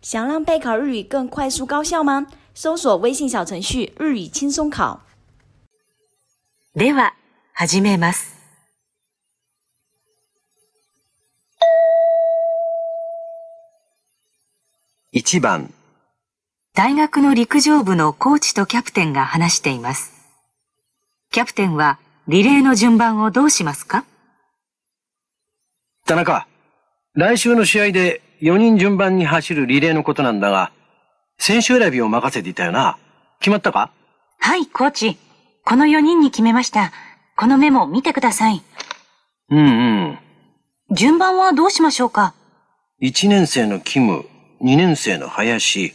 想让备考日语更快速高效吗？搜索微信小程序“日语轻松考”。では、始めます。1番大学の陸上部のコーチとキャプテンが話しています。キャプテンはリレーの順番をどうしますか？田中、来週の試合で4人順番に走るリレーのことなんだが、選手選びを任せていたよな。決まったか？はい、コーチ。この4人に決めました。このメモ見てください。うんうん。順番はどうしましょうか ?1 年生のキム、2年生の林、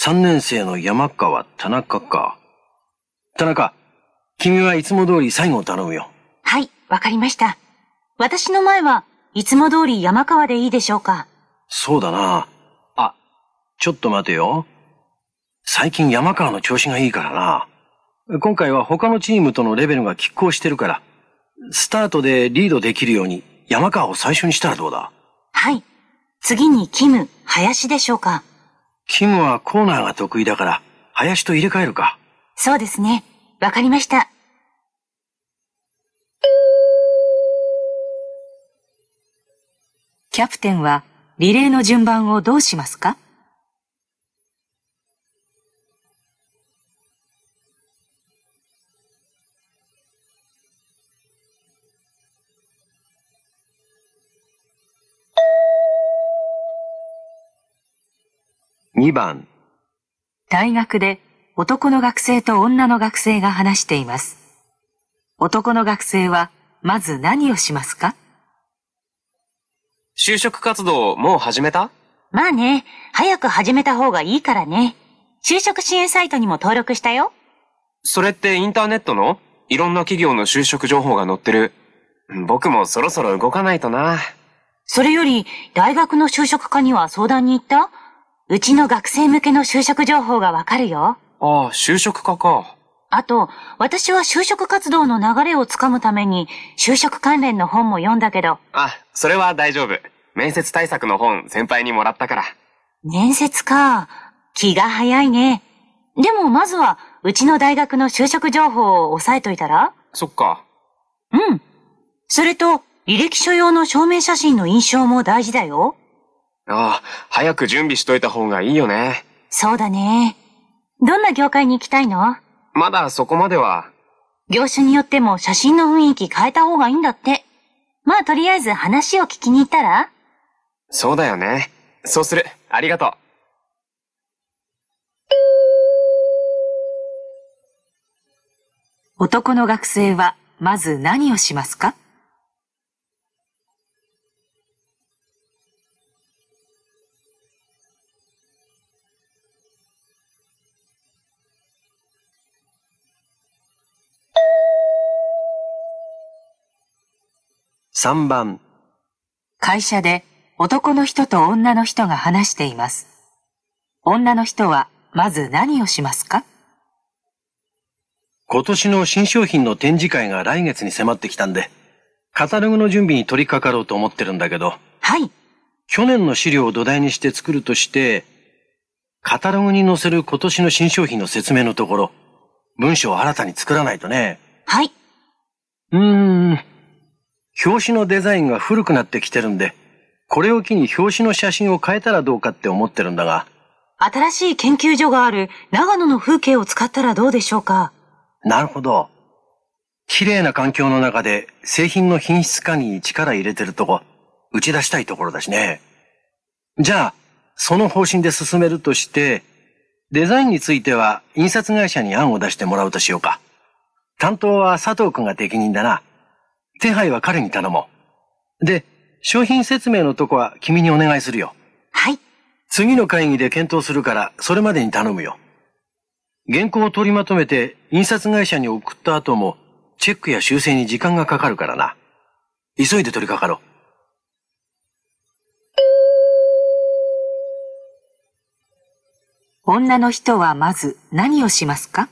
3年生の山川、田中か。田中、君はいつも通り最後を頼むよ。はい、わかりました。私の前はいつも通り山川でいいでしょうか？そうだな。あ、ちょっと待てよ。最近山川の調子がいいからな。今回は他のチームとのレベルが拮抗してるから、スタートでリードできるように山川を最初にしたらどうだ？はい。次にキム、林でしょうかキムはコーナーが得意だから、林と入れ替えるか。そうですね。わかりました。キャプテンはリレーの順番をどうしますか？2番。大学で男の学生と女の学生が話しています。男の学生はまず何をしますか？就職活動もう始めた？まあね、早く始めた方がいいからね。就職支援サイトにも登録したよ。それってインターネットの？いろんな企業の就職情報が載ってる。僕もそろそろ動かないとな。それより、大学の就職課には相談に行った？うちの学生向けの就職情報がわかるよ。ああ、就職課か。あと、私は就職活動の流れをつかむために、就職関連の本も読んだけど。あ、それは大丈夫。面接対策の本、先輩にもらったから。面接か。気が早いね。でもまずは、うちの大学の就職情報を押さえといたら？そっか。うん。それと、履歴書用の証明写真の印象も大事だよ。ああ、早く準備しといた方がいいよね。そうだね。どんな業界に行きたいの？まだそこまでは。業種によっても写真の雰囲気変えた方がいいんだって。まあとりあえず話を聞きに行ったら？そうだよね。そうする。ありがとう。男の学生はまず何をしますか？3番会社で男の人と女の人が話しています。女の人はまず何をしますか？今年の新商品の展示会が来月に迫ってきたんで、カタログの準備に取り掛かろうと思ってるんだけど。はい。去年の資料を土台にして作るとして、カタログに載せる今年の新商品の説明のところ、文章を新たに作らないとね。はい。うーん。表紙のデザインが古くなってきてるんで、これを機に表紙の写真を変えたらどうかって思ってるんだが。新しい研究所がある長野の風景を使ったらどうでしょうか？なるほど。綺麗な環境の中で製品の品質管理に力入れてるとこ、打ち出したいところだしね。じゃあ、その方針で進めるとして、デザインについては印刷会社に案を出してもらうとしようか。担当は佐藤くんが適任だな。手配は彼に頼もう。で、商品説明のとこは君にお願いするよ。はい。次の会議で検討するから、それまでに頼むよ。原稿を取りまとめて印刷会社に送った後も、チェックや修正に時間がかかるからな。急いで取り掛かろう。女の人はまず何をしますか？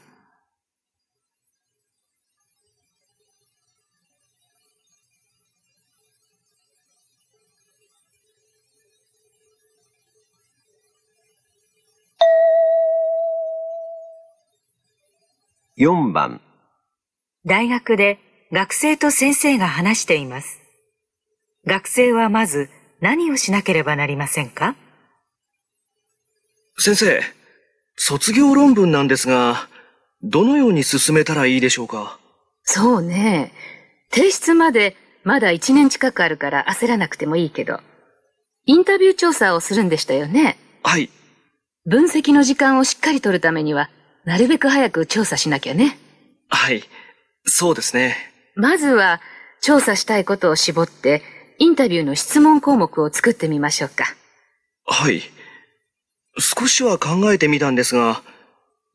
4番、大学で学生と先生が話しています。学生はまず何をしなければなりませんか？先生、卒業論文なんですが、どのように進めたらいいでしょうか？そうね。提出までまだ1年近くあるから焦らなくてもいいけど。インタビュー調査をするんでしたよね。はい。分析の時間をしっかり取るためには、なるべく早く調査しなきゃね。はい。そうですね。まずは、調査したいことを絞って、インタビューの質問項目を作ってみましょうか。はい。少しは考えてみたんですが、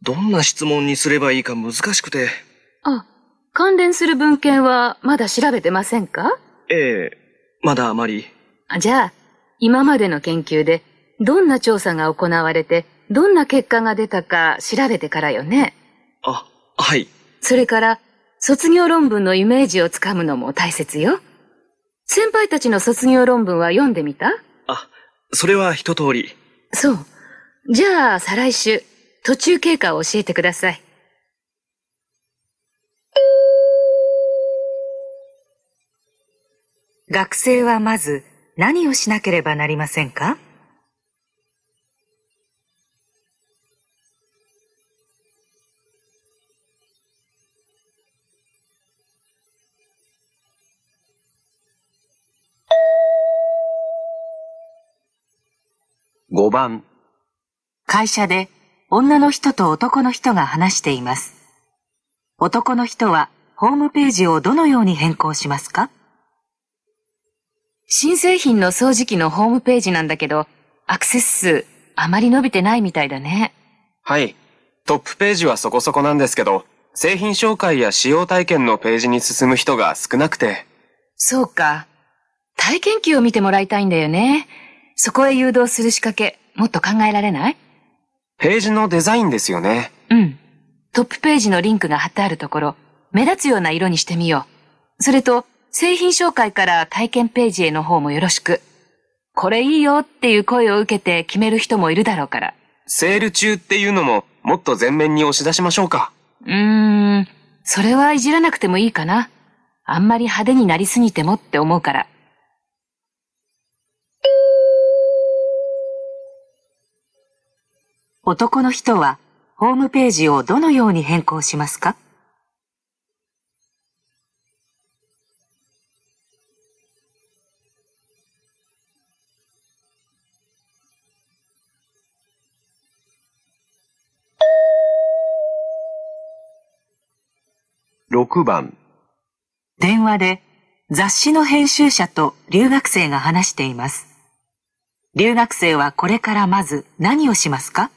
どんな質問にすればいいか難しくて。あ、関連する文献はまだ調べてませんか？ええ、まだあまり。あじゃあ、今までの研究で、どんな調査が行われて、どんな結果が出たか調べてからよね。あ、はい。それから、卒業論文のイメージをつかむのも大切よ。先輩たちの卒業論文は読んでみた？あ、それは一通り。そう。じゃあ、再来週、途中経過を教えてください。学生はまず何をしなければなりませんか？5番、会社で女の人と男の人が話しています。男の人はホームページをどのように変更しますか？新製品の掃除機のホームページなんだけど、アクセス数あまり伸びてないみたいだね。はい。トップページはそこそこなんですけど、製品紹介や使用体験のページに進む人が少なくて。そうか。体験記を見てもらいたいんだよね。そこへ誘導する仕掛け、もっと考えられない？ページのデザインですよね。うん。トップページのリンクが貼ってあるところ、目立つような色にしてみよう。それと、製品紹介から体験ページへの方もよろしく。これいいよっていう声を受けて決める人もいるだろうから。セール中っていうのももっと前面に押し出しましょうか。うーん、それはいじらなくてもいいかな。あんまり派手になりすぎてもって思うから。男の人はホームページをどのように変更しますか？6番、電話で雑誌の編集者と留学生が話しています。留学生はこれからまず何をしますか？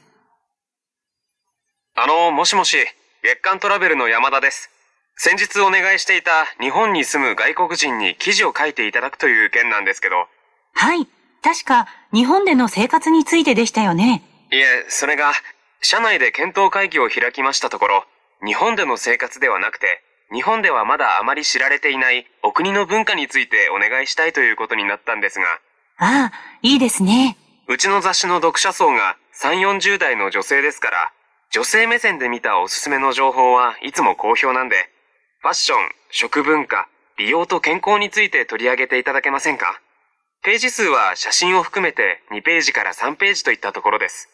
あの、もしもし、月刊トラベルの山田です。先日お願いしていた日本に住む外国人に記事を書いていただくという件なんですけど。はい。確か、日本での生活についてでしたよね。いえ、それが、社内で検討会議を開きましたところ、日本での生活ではなくて、日本ではまだあまり知られていないお国の文化についてお願いしたいということになったんですが、ああ、いいですね。うちの雑誌の読者層が3、40代の女性ですから、女性目線で見たおすすめの情報はいつも好評なんで、ファッション、食文化、美容と健康について取り上げていただけませんか？ページ数は写真を含めて2ページから3ページといったところです。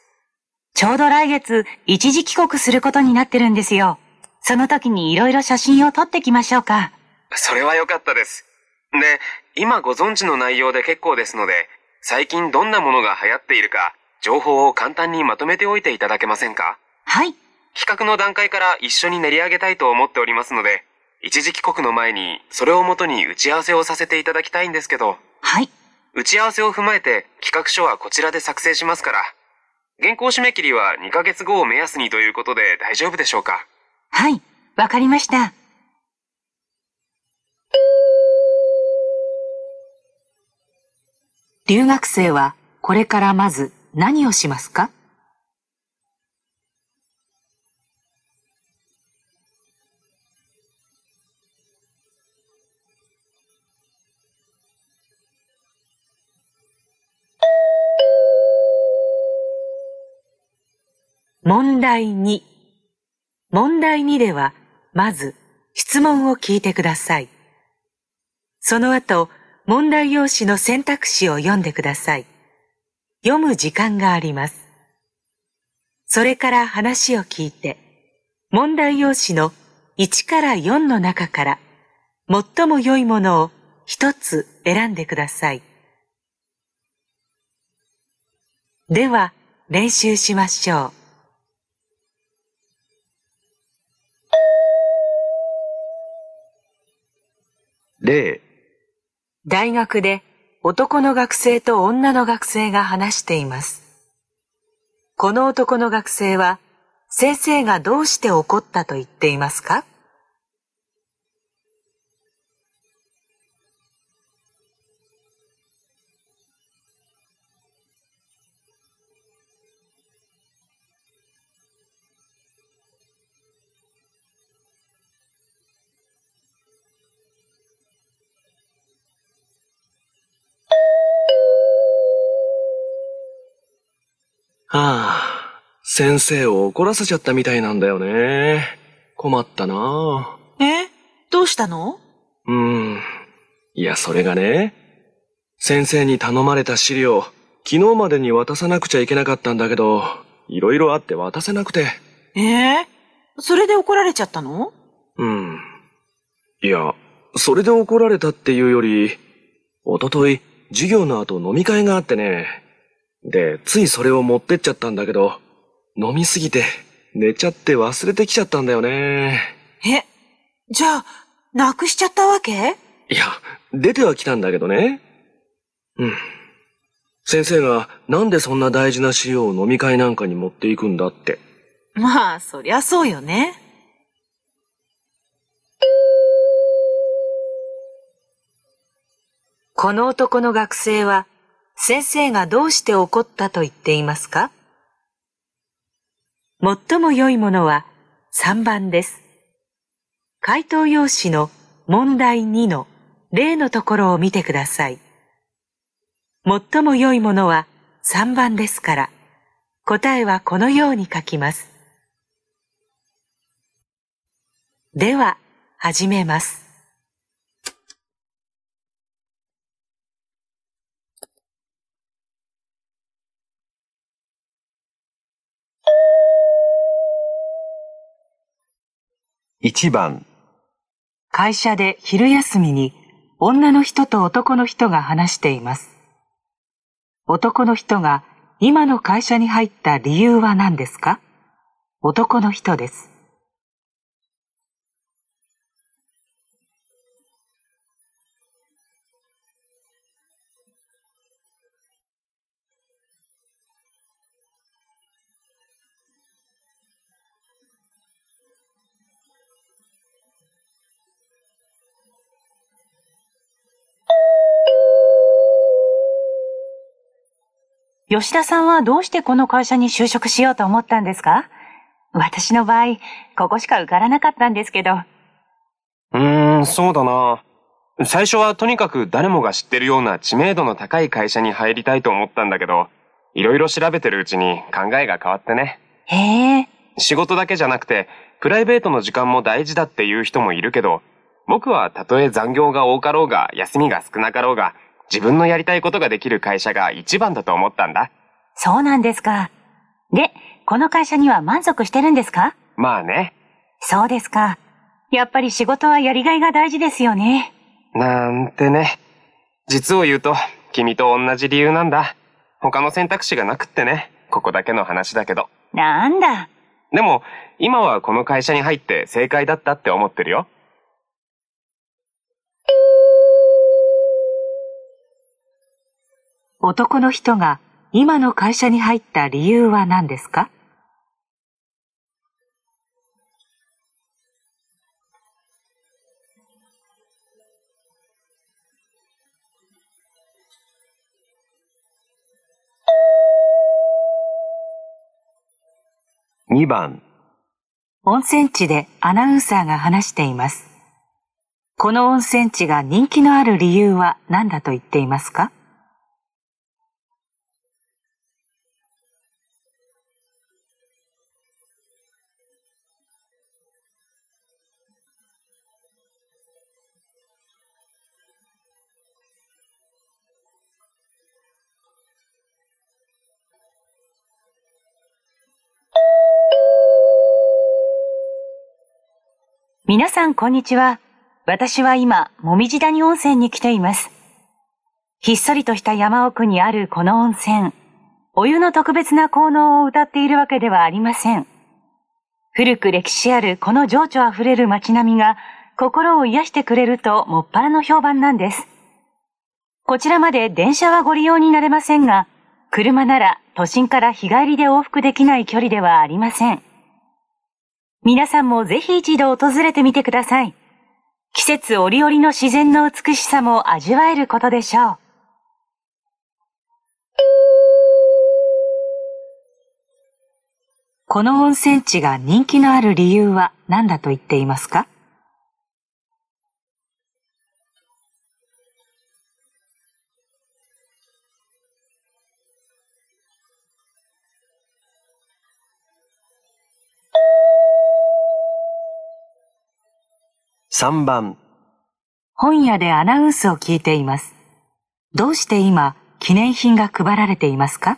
ちょうど来月、一時帰国することになってるんですよ。その時にいろいろ写真を撮ってきましょうか。それは良かったです。で、今ご存知の内容で結構ですので、最近どんなものが流行っているか、情報を簡単にまとめておいていただけませんか？はい。企画の段階から一緒に練り上げたいと思っておりますので、一時帰国の前にそれをもとに打ち合わせをさせていただきたいんですけど、はい。打ち合わせを踏まえて企画書はこちらで作成しますから、原稿締め切りは2ヶ月後を目安にということで大丈夫でしょうか？はい。わかりました。留学生はこれからまず何をしますか？問題2問題2では、まず質問を聞いてください。その後、問題用紙の選択肢を読んでください。読む時間があります。それから話を聞いて、問題用紙の1から4の中から最も良いものを一つ選んでください。では、練習しましょう。例大学で男の学生と女の学生が話しています。この男の学生は先生がどうして怒ったと言っていますか？はあ、先生を怒らせちゃったみたいなんだよね。困ったなえ？どうしたの？うーん。いや、それがね、先生に頼まれた資料、昨日までに渡さなくちゃいけなかったんだけど、いろいろあって渡せなくて。ええ？それで怒られちゃったの？うん。いや、それで怒られたっていうより、おととい、授業の後飲み会があってね、で、ついそれを持ってっちゃったんだけど、飲みすぎて寝ちゃって忘れてきちゃったんだよね。え、じゃあ、なくしちゃったわけ？いや、出ては来たんだけどね。うん。先生がなんでそんな大事な資料を飲み会なんかに持っていくんだって。まあ、そりゃそうよね。この男の学生は先生がどうして怒ったと言っていますか？最も良いものは3番です。回答用紙の問題2の例のところを見てください。最も良いものは3番ですから、答えはこのように書きます。では、始めます。1番会社で昼休みに女の人と男の人が話しています。男の人が今の会社に入った理由は何ですか？男の人です。吉田さんはどうしてこの会社に就職しようと思ったんですか？私の場合、ここしか受からなかったんですけど。うーん、そうだな。最初はとにかく誰もが知ってるような知名度の高い会社に入りたいと思ったんだけど、いろいろ調べてるうちに考えが変わってね。へえ。仕事だけじゃなくて、プライベートの時間も大事だっていう人もいるけど、僕はたとえ残業が多かろうが、休みが少なかろうが、自分のやりたいことができる会社が一番だと思ったんだ。そうなんですか。で、この会社には満足してるんですか？まあね。そうですか。やっぱり仕事はやりがいが大事ですよね。なんてね。実を言うと、君と同じ理由なんだ。他の選択肢がなくってね。ここだけの話だけど。なんだ。でも、今はこの会社に入って正解だったって思ってるよ。男の人が今の会社に入った理由は何ですか？2番。温泉地でアナウンサーが話しています。この温泉地が人気のある理由は何だと言っていますか？皆さんこんにちは。私は今、もみじ谷温泉に来ています。ひっそりとした山奥にあるこの温泉。お湯の特別な効能を歌っているわけではありません。古く歴史あるこの情緒あふれる街並みが心を癒してくれるともっぱらの評判なんです。こちらまで電車はご利用になれませんが、車なら都心から日帰りで往復できない距離ではありません。皆さんもぜひ一度訪れてみてください。季節折々の自然の美しさも味わえることでしょう。この温泉地が人気のある理由は何だと言っていますか？3番本屋でアナウンスを聞いています。どうして今、記念品が配られていますか？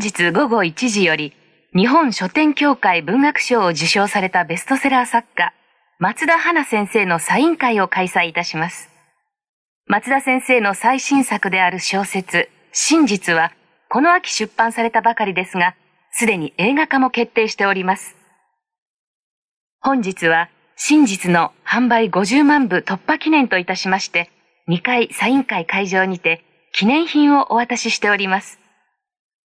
日午後1時より、日本書店協会文学賞を受賞されたベストセラー作家、松田花先生のサイン会を開催いたします。松田先生の最新作である小説、真実は、この秋出版されたばかりですが、すでに映画化も決定しております。本日は、真実の販売50万部突破記念といたしまして、2回サイン会会場にて、記念品をお渡ししております。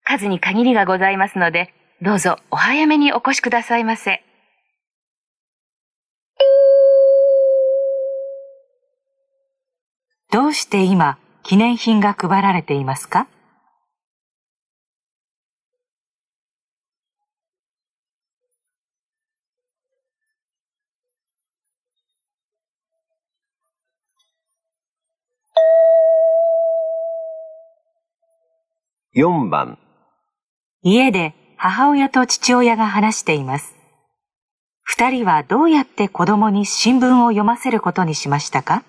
数に限りがございますので、どうぞお早めにお越しくださいませ。どうして今、記念品が配られていますか？4番家で母親と父親が話しています。二人はどうやって子供に新聞を読ませることにしましたか？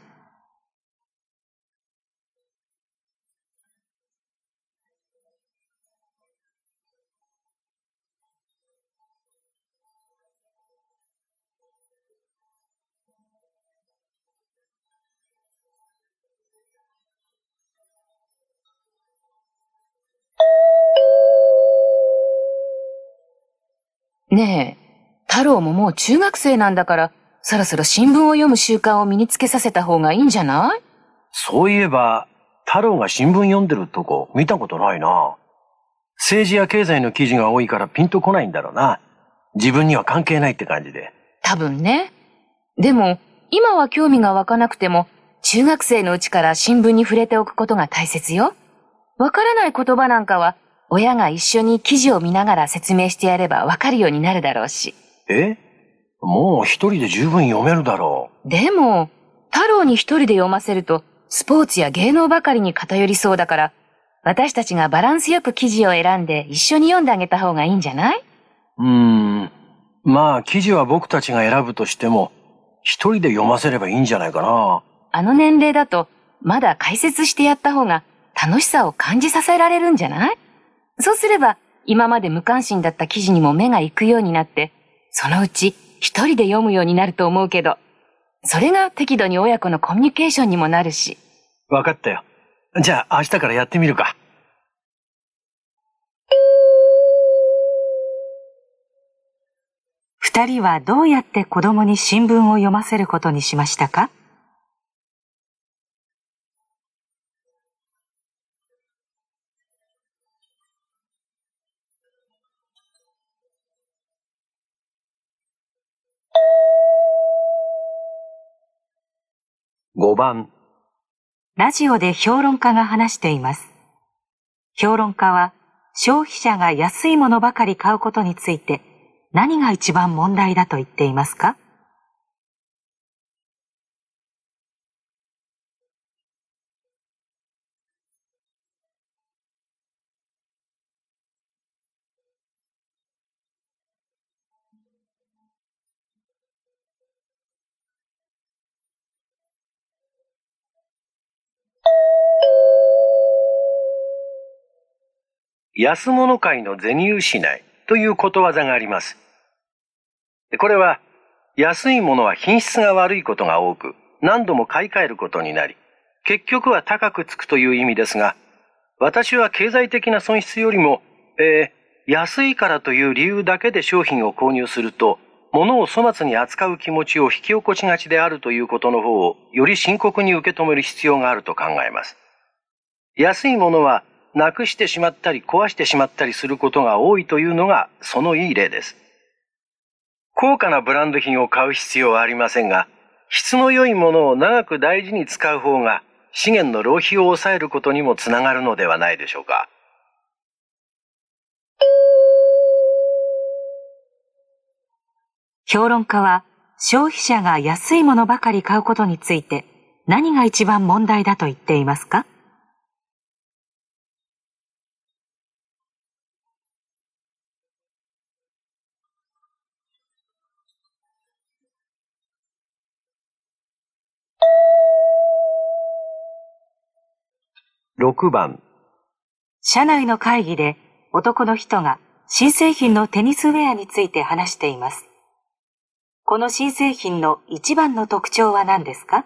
ねえ、太郎ももう中学生なんだから、そろそろ新聞を読む習慣を身につけさせた方がいいんじゃない？そういえば、太郎が新聞読んでるとこ見たことないな。政治や経済の記事が多いからピンとこないんだろうな。自分には関係ないって感じで。多分ね。でも、今は興味が湧かなくても、中学生のうちから新聞に触れておくことが大切よ。わからない言葉なんかは親が一緒に記事を見ながら説明してやればわかるようになるだろうし。え？もう一人で十分読めるだろう。でも、太郎に一人で読ませると、スポーツや芸能ばかりに偏りそうだから、私たちがバランスよく記事を選んで一緒に読んであげた方がいいんじゃない？うーん。まあ、記事は僕たちが選ぶとしても、一人で読ませればいいんじゃないかな。あの年齢だと、まだ解説してやった方が楽しさを感じさせられるんじゃない？そうすれば、今まで無関心だった記事にも目が行くようになって、そのうち一人で読むようになると思うけど、それが適度に親子のコミュニケーションにもなるし。わかったよ。じゃあ明日からやってみるか。二人はどうやって子供に新聞を読ませることにしましたか？5番ラジオで評論家が話しています。評論家は消費者が安いものばかり買うことについて何が一番問題だと言っていますか？安物買いの銭失いということわざがあります。これは、安いものは品質が悪いことが多く、何度も買い替えることになり、結局は高くつくという意味ですが、私は経済的な損失よりも、えー、安いからという理由だけで商品を購入すると、物を粗末に扱う気持ちを引き起こしがちであるということの方をより深刻に受け止める必要があると考えます。安いものはなくしてしまったり壊してしまったりすることが多いというのがそのいい例です。高価なブランド品を買う必要はありませんが、質の良いものを長く大事に使う方が資源の浪費を抑えることにもつながるのではないでしょうか。評論家は消費者が安いものばかり買うことについて何が一番問題だと言っていますか？6番社内の会議で男の人が新製品のテニスウェアについて話しています。この新製品の一番の特徴は何ですか？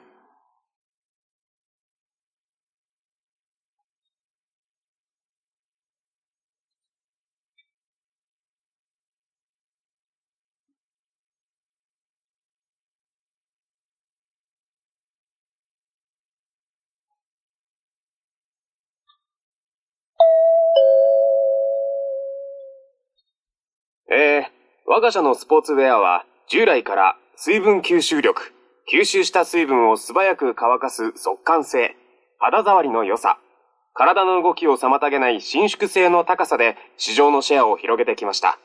えー、我が社のスポーツウェアは従来から水分吸収力、吸収した水分を素早く乾かす速乾性、肌触りの良さ、体の動きを妨げない伸縮性の高さで市場のシェアを広げてきました。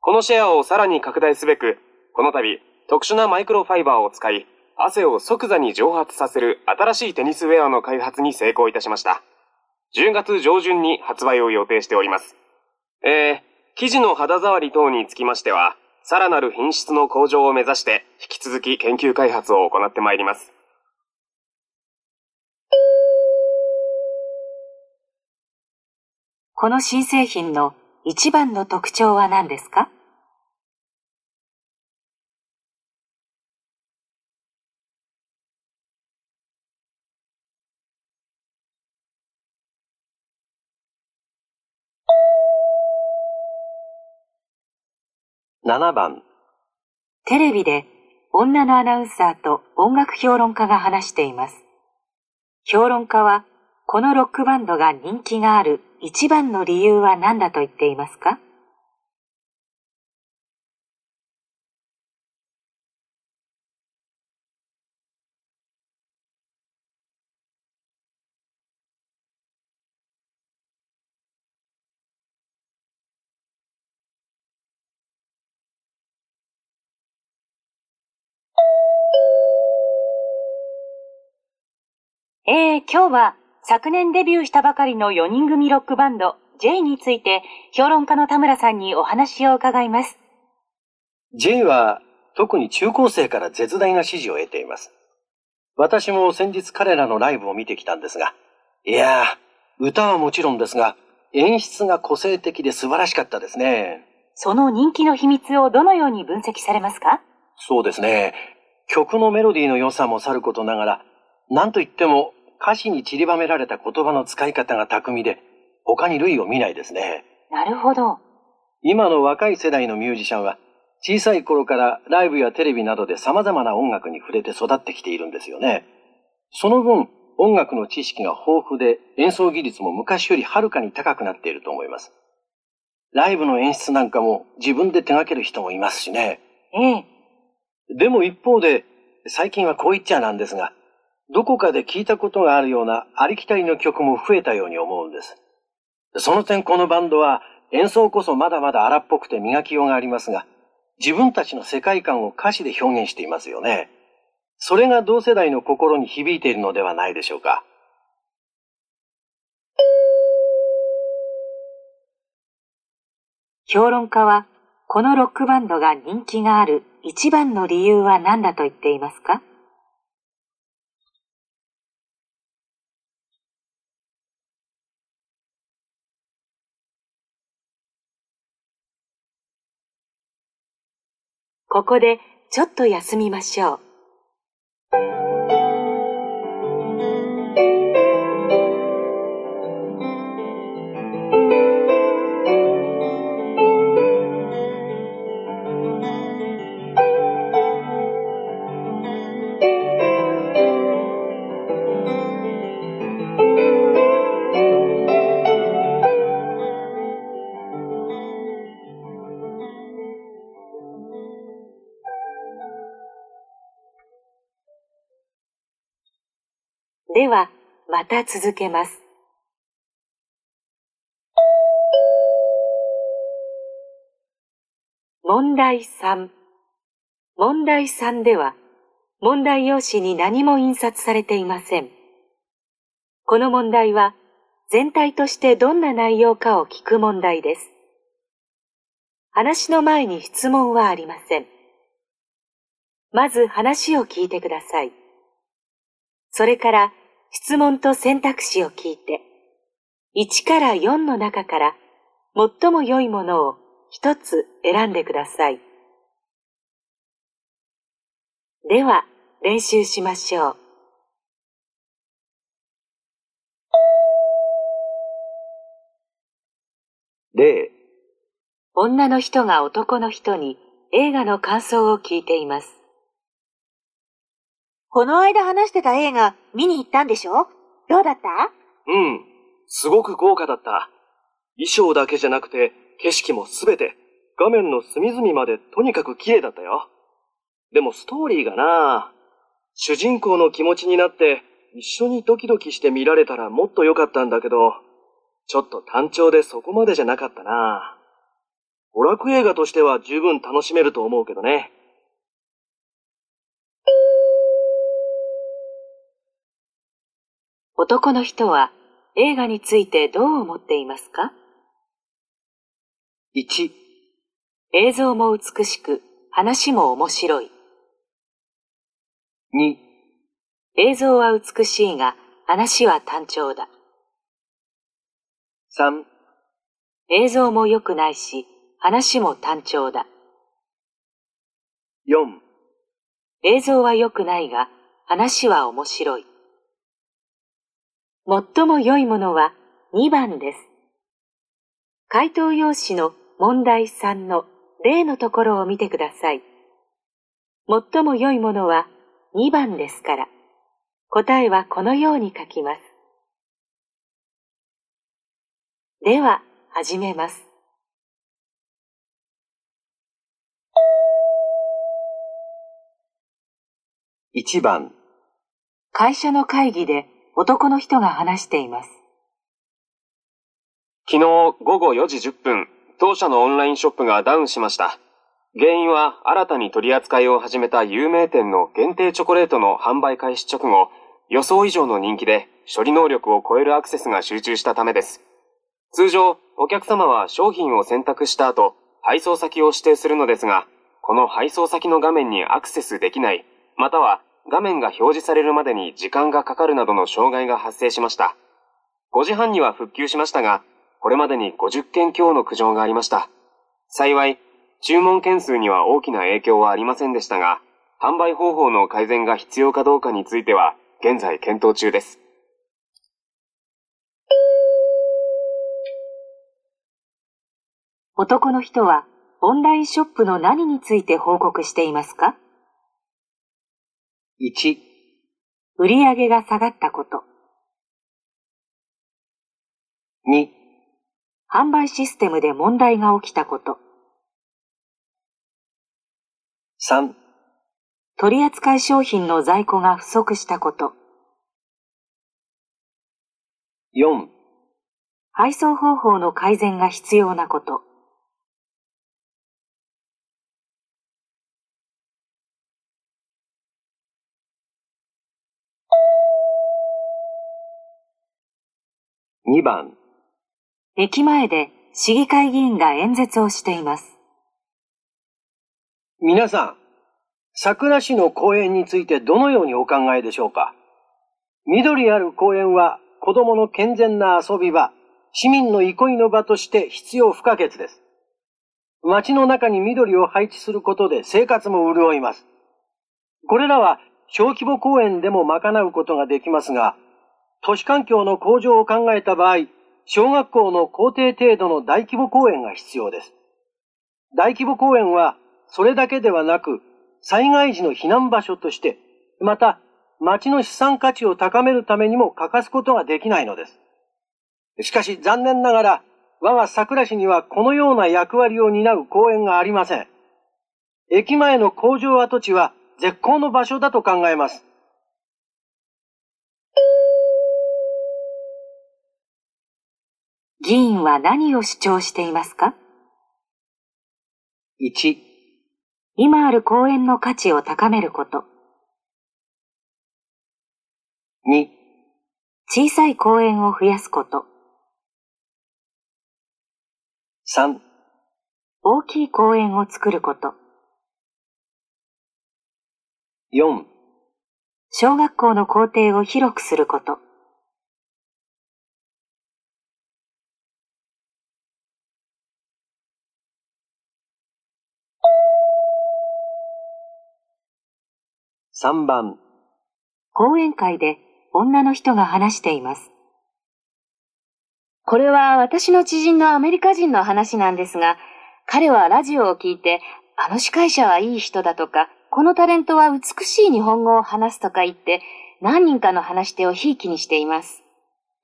このシェアをさらに拡大すべく、この度特殊なマイクロファイバーを使い、汗を即座に蒸発させる新しいテニスウェアの開発に成功いたしました。10月上旬に発売を予定しております。えー、生地の肌触り等につきましては、さらなる品質の向上を目指して引き続き研究開発を行ってまいります。この新製品の一番の特徴は何ですか？7番テレビで女のアナウンサーと音楽評論家が話しています。評論家はこのロックバンドが人気がある一番の理由は何だと言っていますか？えー、今日は昨年デビューしたばかりの4人組ロックバンド J について評論家の田村さんにお話を伺います。J は特に中高生から絶大な支持を得ています。私も先日彼らのライブを見てきたんですが、いやー、歌はもちろんですが、演出が個性的で素晴らしかったですね。その人気の秘密をどのように分析されますか？そうですね。曲のメロディーの良さもさることながら、なんといっても歌詞に散りばめられた言葉の使い方が巧みで、他に類を見ないですね。なるほど。今の若い世代のミュージシャンは、小さい頃からライブやテレビなどで様々な音楽に触れて育ってきているんですよね。その分、音楽の知識が豊富で演奏技術も昔よりはるかに高くなっていると思います。ライブの演出なんかも自分で手掛ける人もいますしね。ええ。でも一方で、最近はこう言っちゃなんですが、どこかで聞いたことがあるようなありきたりの曲も増えたように思うんです。その点このバンドは演奏こそまだまだ荒っぽくて磨きようがありますが、自分たちの世界観を歌詞で表現していますよね。それが同世代の心に響いているのではないでしょうか。評論家は、このロックバンドが人気がある一番の理由は何だと言っていますか？ここでちょっと休みましょう。また続けます。問題3。問題3では、問題用紙に何も印刷されていません。この問題は、全体としてどんな内容かを聞く問題です。話の前に質問はありません。まず話を聞いてください。それから質問と選択肢を聞いて、1から4の中から最も良いものを一つ選んでください。では、練習しましょう。例、女の人が男の人に映画の感想を聞いています。この間話してた映画見に行ったんでしょ？どうだった？うん、すごく豪華だった。衣装だけじゃなくて、景色もすべて、画面の隅々までとにかく綺麗だったよ。でもストーリーがな主人公の気持ちになって、一緒にドキドキして見られたらもっと良かったんだけど、ちょっと単調でそこまでじゃなかったな娯楽映画としては十分楽しめると思うけどね。男の人は映画についてどう思っていますか？1、映像も美しく、話も面白い。2、映像は美しいが、話は単調だ。3、映像も良くないし、話も単調だ。4、映像は良くないが、話は面白い。最も良いものは2番です。回答用紙の問題3の例のところを見てください。最も良いものは2番ですから、答えはこのように書きます。では、始めます。1番、会社の会議で男の人が話しています。昨日午後4時10分、当社のオンラインショップがダウンしました。原因は新たに取り扱いを始めた有名店の限定チョコレートの販売開始直後、予想以上の人気で処理能力を超えるアクセスが集中したためです。通常、お客様は商品を選択した後、配送先を指定するのですが、この配送先の画面にアクセスできない、または画面が表示されるまでに時間がかかるなどの障害が発生しました。5時半には復旧しましたが、これまでに50件強の苦情がありました。幸い、注文件数には大きな影響はありませんでしたが、販売方法の改善が必要かどうかについては、現在検討中です。男の人はオンラインショップの何について報告していますか？1、売上が下がったこと、2、販売システムで問題が起きたこと、3、取扱商品の在庫が不足したこと、4、配送方法の改善が必要なこと、2番、駅前で市議会議員が演説をしています。皆さん、桜市の公園についてどのようにお考えでしょうか？緑ある公園は子供の健全な遊び場、市民の憩いの場として必要不可欠です。街の中に緑を配置することで生活も潤います。これらは小規模公園でも賄うことができますが、都市環境の向上を考えた場合、小学校の校庭程度の大規模公園が必要です。大規模公園はそれだけではなく、災害時の避難場所として、また町の資産価値を高めるためにも欠かすことができないのです。しかし残念ながら、我が桜市にはこのような役割を担う公園がありません。駅前の工場跡地は絶好の場所だと考えます。議員は何を主張していますか ?1、今ある公園の価値を高めること。2、小さい公園を増やすこと。3、大きい公園を作ること。4、小学校の校庭を広くすること。3番講演会で女の人が話しています。これは私の知人のアメリカ人の話なんですが、彼はラジオを聞いて、あの司会者はいい人だとか、このタレントは美しい日本語を話すとか言って、何人かの話し手をひいきにしています。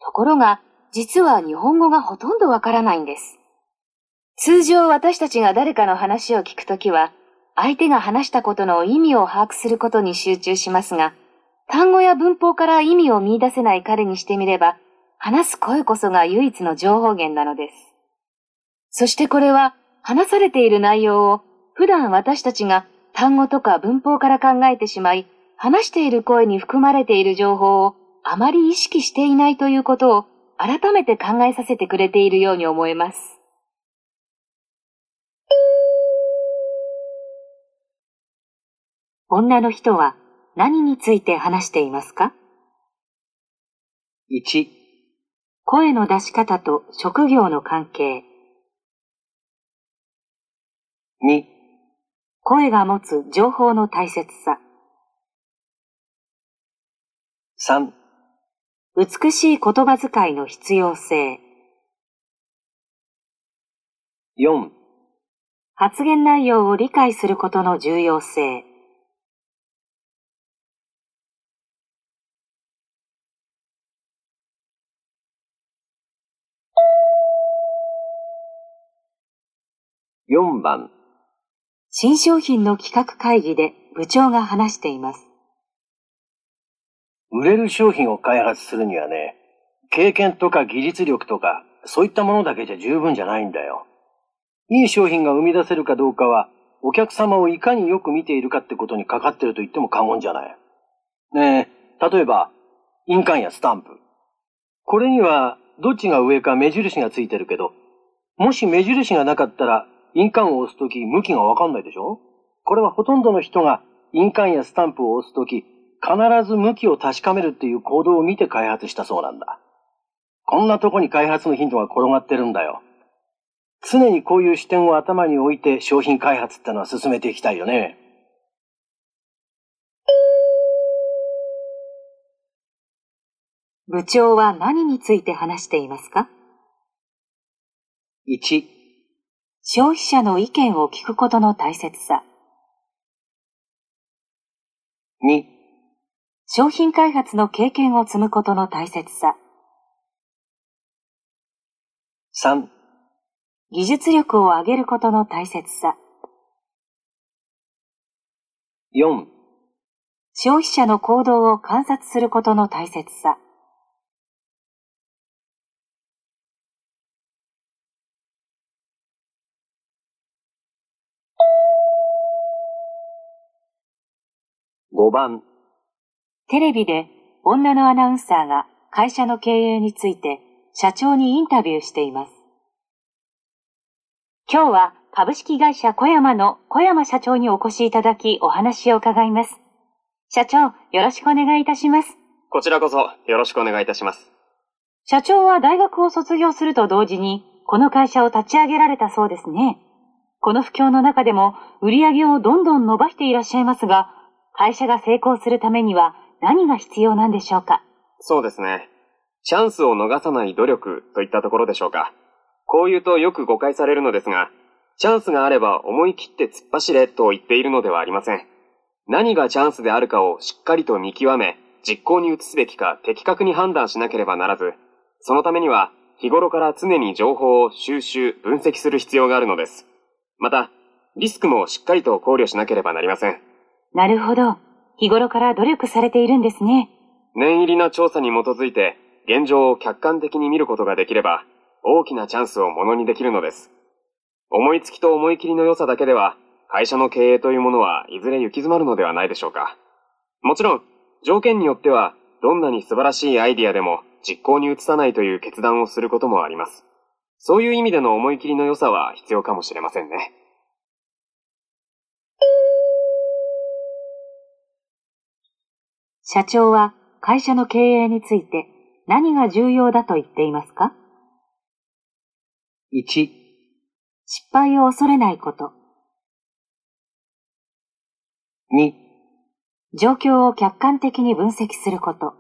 ところが、実は日本語がほとんどわからないんです。通常私たちが誰かの話を聞くときは、相手が話したことの意味を把握することに集中しますが、単語や文法から意味を見出せない彼にしてみれば、話す声こそが唯一の情報源なのです。そしてこれは、話されている内容を普段私たちが単語とか文法から考えてしまい、話している声に含まれている情報をあまり意識していないということを改めて考えさせてくれているように思えます。女の人は何について話していますか ?1 声の出し方と職業の関係。2、声が持つ情報の大切さ。3、美しい言葉遣いの必要性。4、発言内容を理解することの重要性。4番新商品の企画会議で部長が話しています。売れる商品を開発するにはね、経験とか技術力とか、そういったものだけじゃ十分じゃないんだよ。いい商品が生み出せるかどうかは、お客様をいかによく見ているかってことにかかってると言っても過言じゃない。ねえ、例えば、印鑑やスタンプ。これには、どっちが上か目印がついてるけど、もし目印がなかったら、印鑑を押すとき向きがわかんないでしょ？これはほとんどの人が印鑑やスタンプを押すとき、必ず向きを確かめるっていう行動を見て開発したそうなんだ。こんなとこに開発のヒントが転がってるんだよ。常にこういう視点を頭に置いて商品開発ってのは進めていきたいよね。部長は何について話していますか ?1 消費者の意見を聞くことの大切さ。2、商品開発の経験を積むことの大切さ。3、技術力を上げることの大切さ。4、消費者の行動を観察することの大切さ。5番テレビで女のアナウンサーが会社の経営について社長にインタビューしています。今日は株式会社小山の小山社長にお越しいただきお話を伺います。社長、よろしくお願いいたします。こちらこそよろしくお願いいたします。社長は大学を卒業すると同時にこの会社を立ち上げられたそうですね。この不況の中でも売り上げをどんどん伸ばしていらっしゃいますが、会社が成功するためには何が必要なんでしょうか？そうですね。チャンスを逃さない努力といったところでしょうか。こう言うとよく誤解されるのですが、チャンスがあれば思い切って突っ走れと言っているのではありません。何がチャンスであるかをしっかりと見極め、実行に移すべきか的確に判断しなければならず、そのためには日頃から常に情報を収集、分析する必要があるのです。また、リスクもしっかりと考慮しなければなりません。なるほど。日頃から努力されているんですね。念入りな調査に基づいて、現状を客観的に見ることができれば、大きなチャンスをものにできるのです。思いつきと思い切りの良さだけでは、会社の経営というものはいずれ行き詰まるのではないでしょうか。もちろん、条件によっては、どんなに素晴らしいアイディアでも実行に移さないという決断をすることもあります。そういう意味での思い切りの良さは必要かもしれませんね。社長は会社の経営について何が重要だと言っていますか？1、失敗を恐れないこと、2、状況を客観的に分析すること、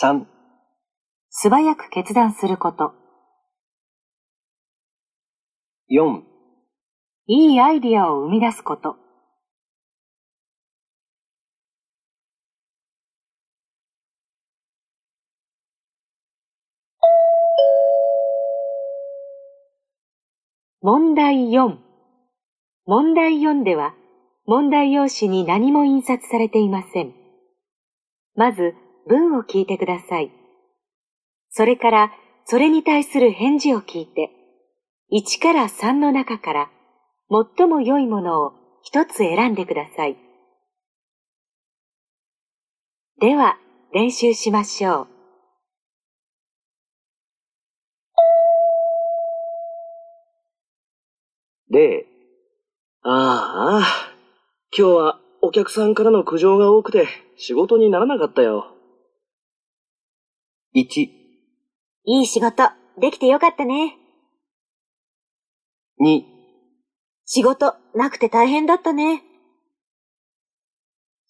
3、素早く決断すること、4、いいアイディアを生み出すこと、問題4。問題4では、問題用紙に何も印刷されていません。まず、文を聞いてください。それから、それに対する返事を聞いて、1から3の中から、最も良いものを一つ選んでください。では、練習しましょう。例、ああ、今日はお客さんからの苦情が多くて仕事にならなかったよ。1、いい仕事、できてよかったね。2、仕事、なくて大変だったね。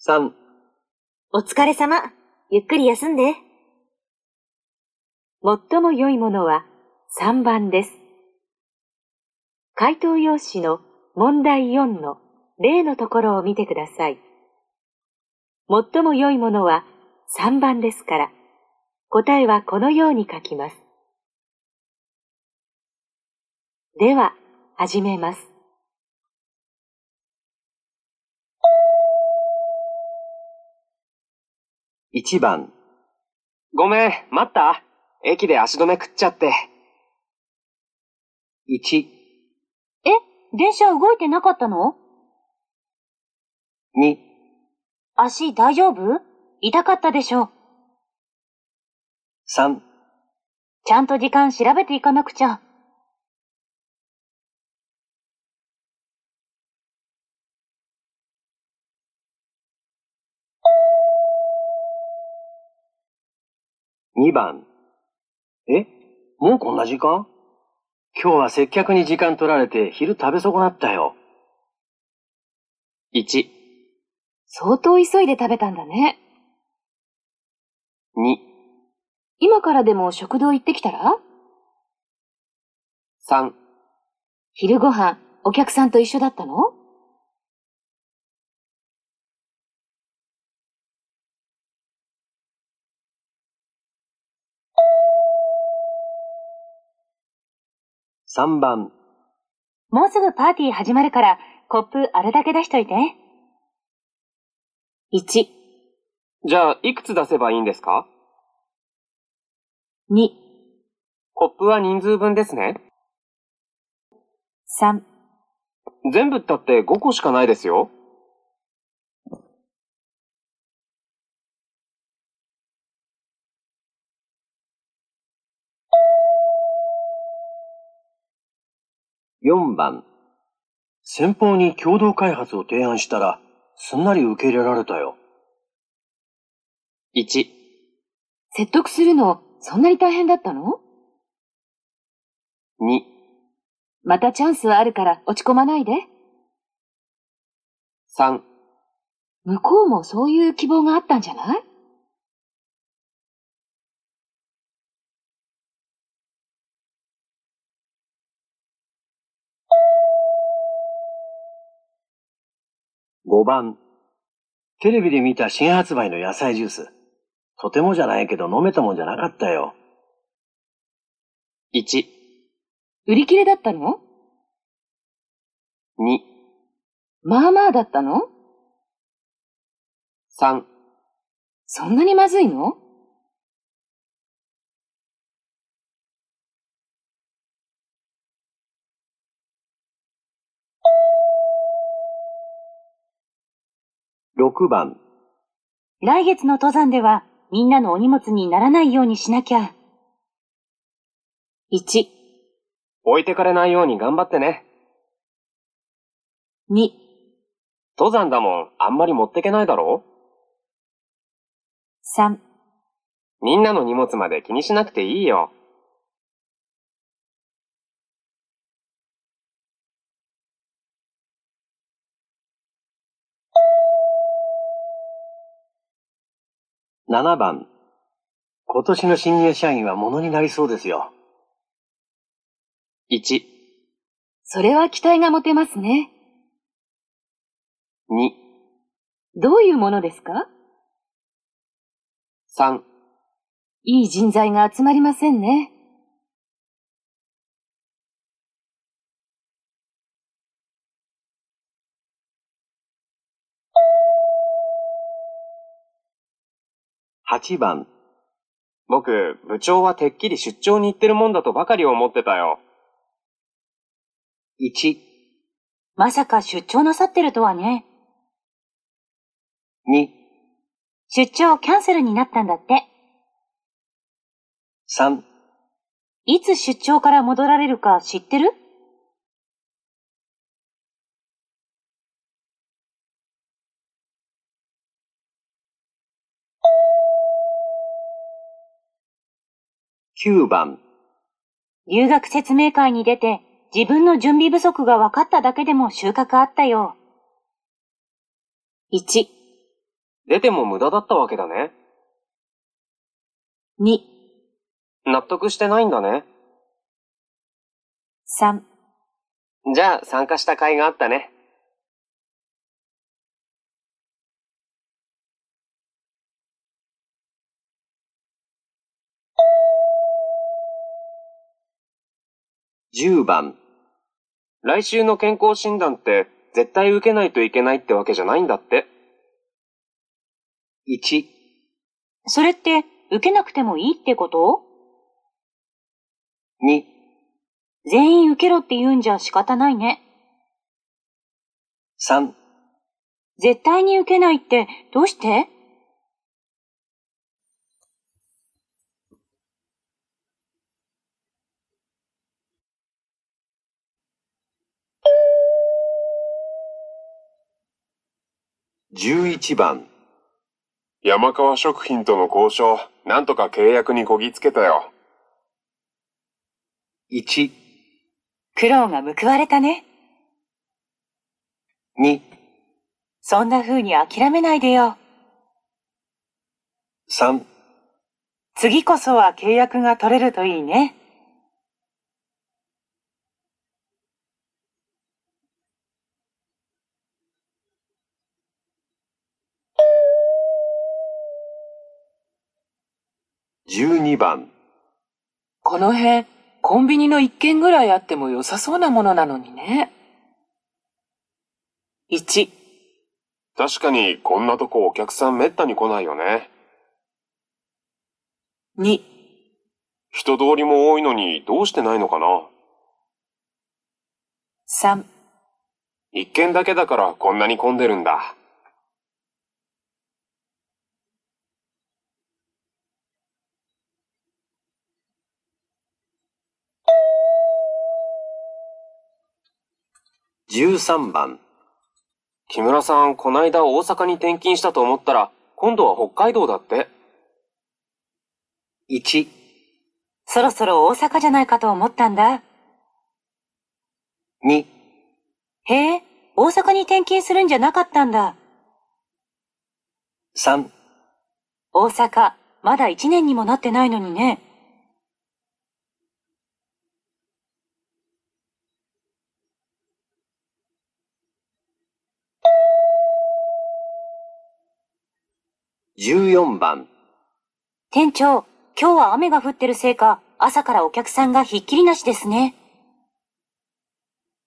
3、お疲れ様。ゆっくり休んで。最も良いものは3番です。回答用紙の問題4の例のところを見てください。最も良いものは3番ですから、答えはこのように書きます。では、始めます。1番、ごめん、待った駅で足止め食っちゃって。1、え電車動いてなかったの？2、足大丈夫？痛かったでしょう。3、ちゃんと時間調べていかなくちゃ。2番。え？もうこんな時間？今日は接客に時間取られて昼食べ損なったよ。1、相当急いで食べたんだね。2、今からでも食堂行ってきたら？3、昼ご飯、お客さんと一緒だったの？3番、もうすぐパーティー始まるから、コップあれだけ出しといて。1、じゃあ、いくつ出せばいいんですか？2、コップは人数分ですね。3、全部ったって5個しかないですよ。4番。先方に共同開発を提案したら、すんなり受け入れられたよ。1、説得するの、そんなに大変だったの？2、またチャンスはあるから落ち込まないで。3、向こうもそういう希望があったんじゃない？5番。テレビで見た新発売の野菜ジュース。とてもじゃないけど飲めたもんじゃなかったよ。1、売り切れだったの？2、まあまあだったの？3、そんなにまずいの？6番。来月の登山ではみんなのお荷物にならないようにしなきゃ。1、置いてかれないように頑張ってね。2、登山だもん、あんまり持ってけないだろ3、みんなの荷物まで気にしなくていいよ。7番。今年の新入社員は物になりそうですよ。1、それは期待が持てますね。2、どういうものですか？3、いい人材が集まりませんね。8番。僕、部長はてっきり出張に行ってるもんだとばかり思ってたよ。1、まさか出張なさってるとはね。2、出張キャンセルになったんだって。3、いつ出張から戻られるか知ってる？9番。留学説明会に出て自分の準備不足が分かっただけでも収穫あったよ。1、出ても無駄だったわけだね。2、納得してないんだね。3、じゃあ参加した甲斐があったね。10番。来週の健康診断って絶対受けないといけないってわけじゃないんだって。1、それって受けなくてもいいってこと？2、全員受けろって言うんじゃ仕方ないね。3、絶対に受けないってどうして？11番。山川食品との交渉、なんとか契約にこぎつけたよ。1、苦労が報われたね。2、そんな風に諦めないでよ。3、次こそは契約が取れるといいね。12番。この辺、コンビニの一軒ぐらいあっても良さそうなものなのにね。1、確かにこんなとこお客さんめったに来ないよね。2、人通りも多いのにどうしてないのかな3、一軒だけだからこんなに混んでるんだ。13番。木村さん、こないだ大阪に転勤したと思ったら、今度は北海道だって。1、そろそろ大阪じゃないかと思ったんだ。2、へえ、大阪に転勤するんじゃなかったんだ。3、大阪、まだ1年にもなってないのにね。14番、店長、今日は雨が降ってるせいか、朝からお客さんがひっきりなしですね。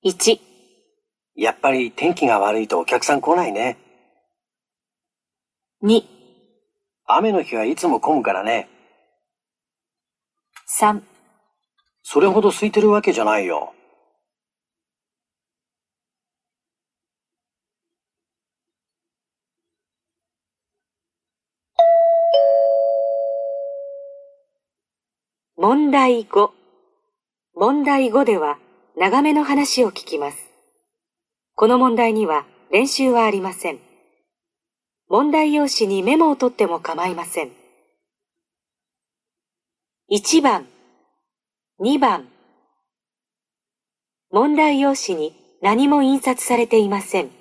1、やっぱり天気が悪いとお客さん来ないね。2、雨の日はいつも混むからね。3、それほど空いてるわけじゃないよ。問題5。問題5では長めの話を聞きます。この問題には練習はありません。問題用紙にメモを取っても構いません。1番、2番。問題用紙に何も印刷されていません。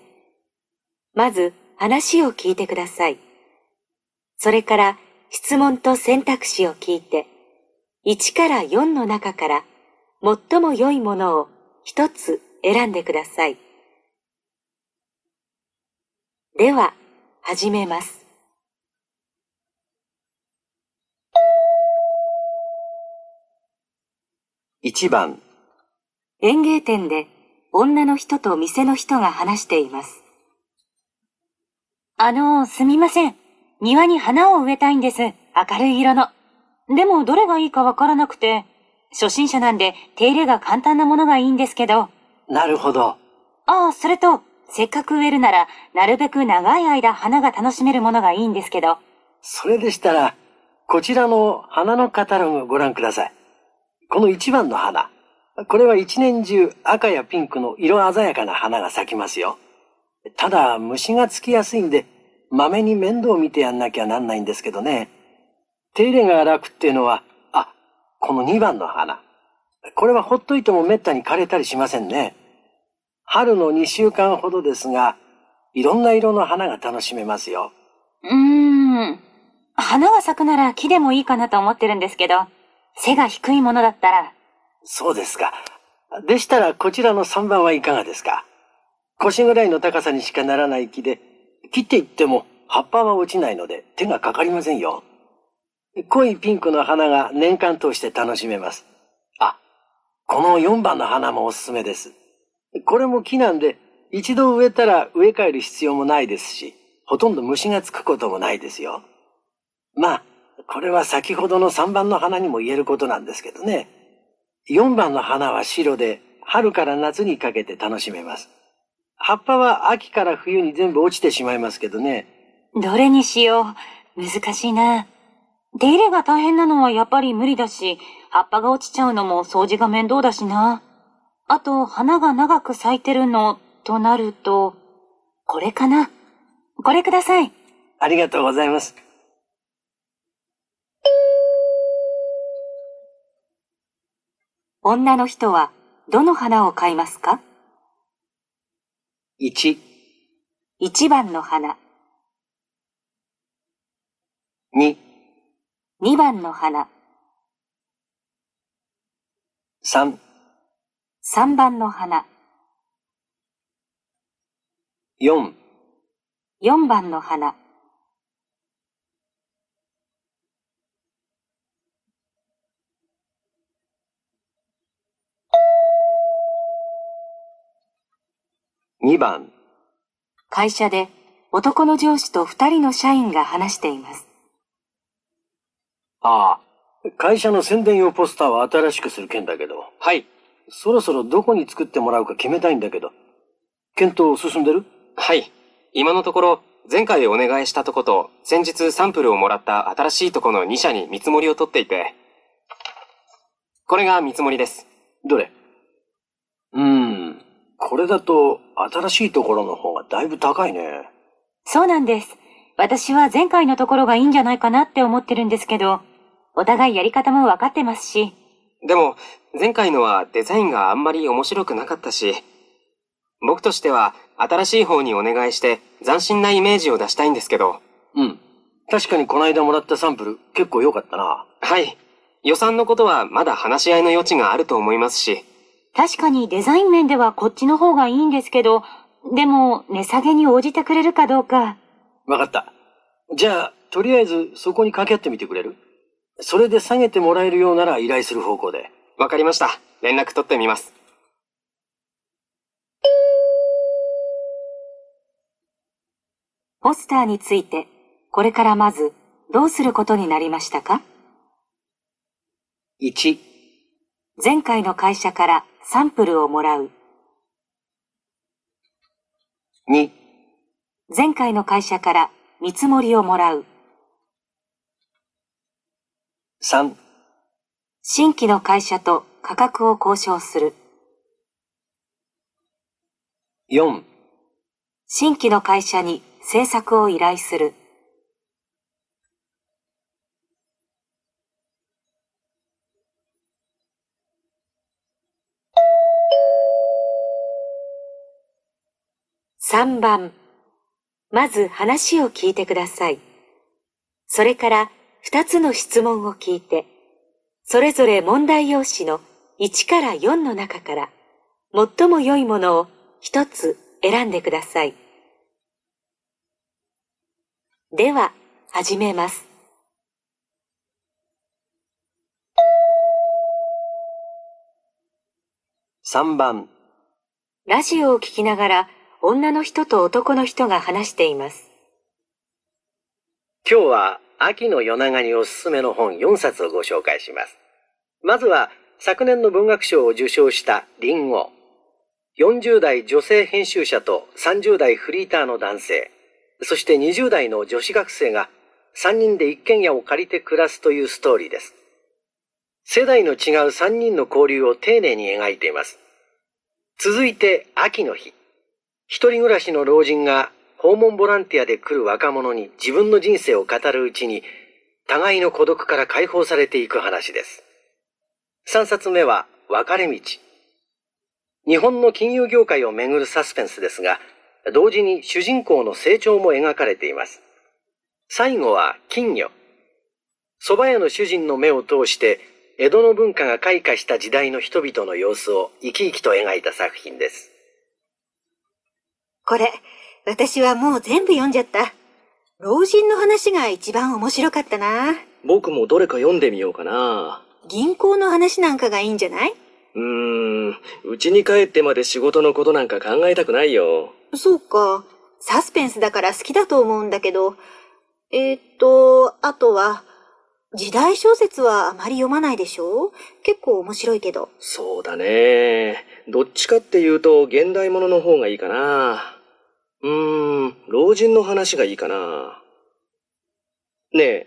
まず話を聞いてください。それから質問と選択肢を聞いて、1から4の中から最も良いものを一つ選んでください。では、始めます。1番、園芸店で女の人と店の人が話しています。あの、すみません。庭に花を植えたいんです。明るい色の。でも、どれがいいかわからなくて。初心者なんで手入れが簡単なものがいいんですけど。なるほど。ああ、それと、せっかく植えるなら、なるべく長い間花が楽しめるものがいいんですけど。それでしたら、こちらの花のカタログをご覧ください。この1番の花。これは一年中赤やピンクの色鮮やかな花が咲きますよ。ただ虫がつきやすいんで、まめに面倒を見てやんなきゃなんないんですけどね。手入れが楽っていうのは、あ、この2番の花。これはほっといてもめったに枯れたりしませんね。春の2週間ほどですが、いろんな色の花が楽しめますよ。うーん。花が咲くなら木でもいいかなと思ってるんですけど、背が低いものだったら、そうですか。でしたらこちらの3番はいかがですか？腰ぐらいの高さにしかならない木で、切っていっても葉っぱは落ちないので手がかかりませんよ。濃いピンクの花が年間通して楽しめます。あ、この4番の花もおすすめです。これも木なんで、一度植えたら植え替える必要もないですし、ほとんど虫がつくこともないですよ。まあ、これは先ほどの3番の花にも言えることなんですけどね。4番の花は白で、春から夏にかけて楽しめます。葉っぱは秋から冬に全部落ちてしまいますけどね。どれにしよう。難しいな。手入れが大変なのはやっぱり無理だし、葉っぱが落ちちゃうのも掃除が面倒だしな。あと、花が長く咲いてるの、となると、これかな。これください。ありがとうございます。女の人はどの花を買いますか？1、?1 番の花、2、2番の花、3、3番の花、4、4番の花、2番、会社で男の上司と2人の社員が話しています。ああ、会社の宣伝用ポスターを新しくする件だけど。はい。そろそろどこに作ってもらうか決めたいんだけど。検討進んでる？はい。今のところ、前回お願いしたとこと、先日サンプルをもらった新しいとこの2社に見積もりを取っていて、これが見積もりです。どれ？うーん。これだと、新しいところの方がだいぶ高いね。そうなんです。私は前回のところがいいんじゃないかなって思ってるんですけど、お互いやり方も分かってますし、でも、前回のはデザインがあんまり面白くなかったし、僕としては新しい方にお願いして斬新なイメージを出したいんですけど。うん。確かにこの間もらったサンプル結構良かったな。はい。予算のことはまだ話し合いの余地があると思いますし。確かにデザイン面ではこっちの方がいいんですけど、でも値下げに応じてくれるかどうか。わかった。じゃあ、とりあえずそこに掛け合ってみてくれる？それで下げてもらえるようなら依頼する方向で。わかりました。連絡取ってみます。ポスターについて、これからまずどうすることになりましたか？1、前回の会社からサンプルをもらう。2、前回の会社から見積もりをもらう。3、新規の会社と価格を交渉する。4、新規の会社に制作を依頼する。3番。まず話を聞いてください。それから2つの質問を聞いて、それぞれ問題用紙の1から4の中から最も良いものを1つ選んでください。では、始めます。3番、ラジオを聞きながら女の人と男の人が話しています。今日は秋の夜長におすすめの本4冊をご紹介します。まずは昨年の文学賞を受賞したリンゴ。40代女性編集者と30代フリーターの男性、そして20代の女子学生が3人で一軒家を借りて暮らすというストーリーです。世代の違う3人の交流を丁寧に描いています。続いて秋の日。一人暮らしの老人が訪問ボランティアで来る若者に自分の人生を語るうちに、互いの孤独から解放されていく話です。3冊目は分れ道。日本の金融業界をめぐるサスペンスですが、同時に主人公の成長も描かれています。最後は金魚。蕎麦屋の主人の目を通して、江戸の文化が開花した時代の人々の様子を生き生きと描いた作品です。これ、私はもう全部読んじゃった。老人の話が一番面白かったな。僕もどれか読んでみようかな。銀行の話なんかがいいんじゃない？うーん、家に帰ってまで仕事のことなんか考えたくないよ。そうか。サスペンスだから好きだと思うんだけど。えー、っと、あとは、時代小説はあまり読まないでしょ？結構面白いけど。そうだね。どっちかっていうと現代ものの方がいいかな。うーん、老人の話がいいかな。ねえ、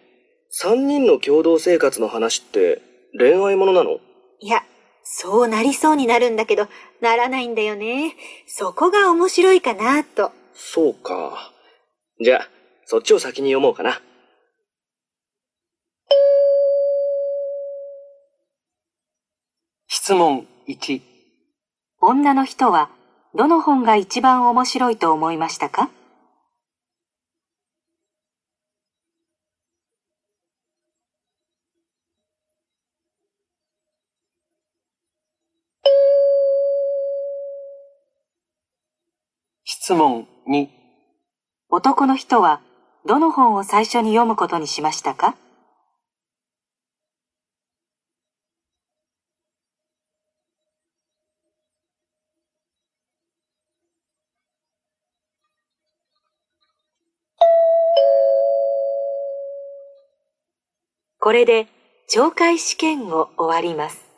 三人の共同生活の話って恋愛ものなの？いや、そうなりそうになるんだけど、ならないんだよね。そこが面白いかなと。そうか。じゃあ、そっちを先に読もうかな。質問1、女の人はどの本が一番面白いと思いましたか？質問2、男の人はどの本を最初に読むことにしましたか？これで懲戒試験を終わります。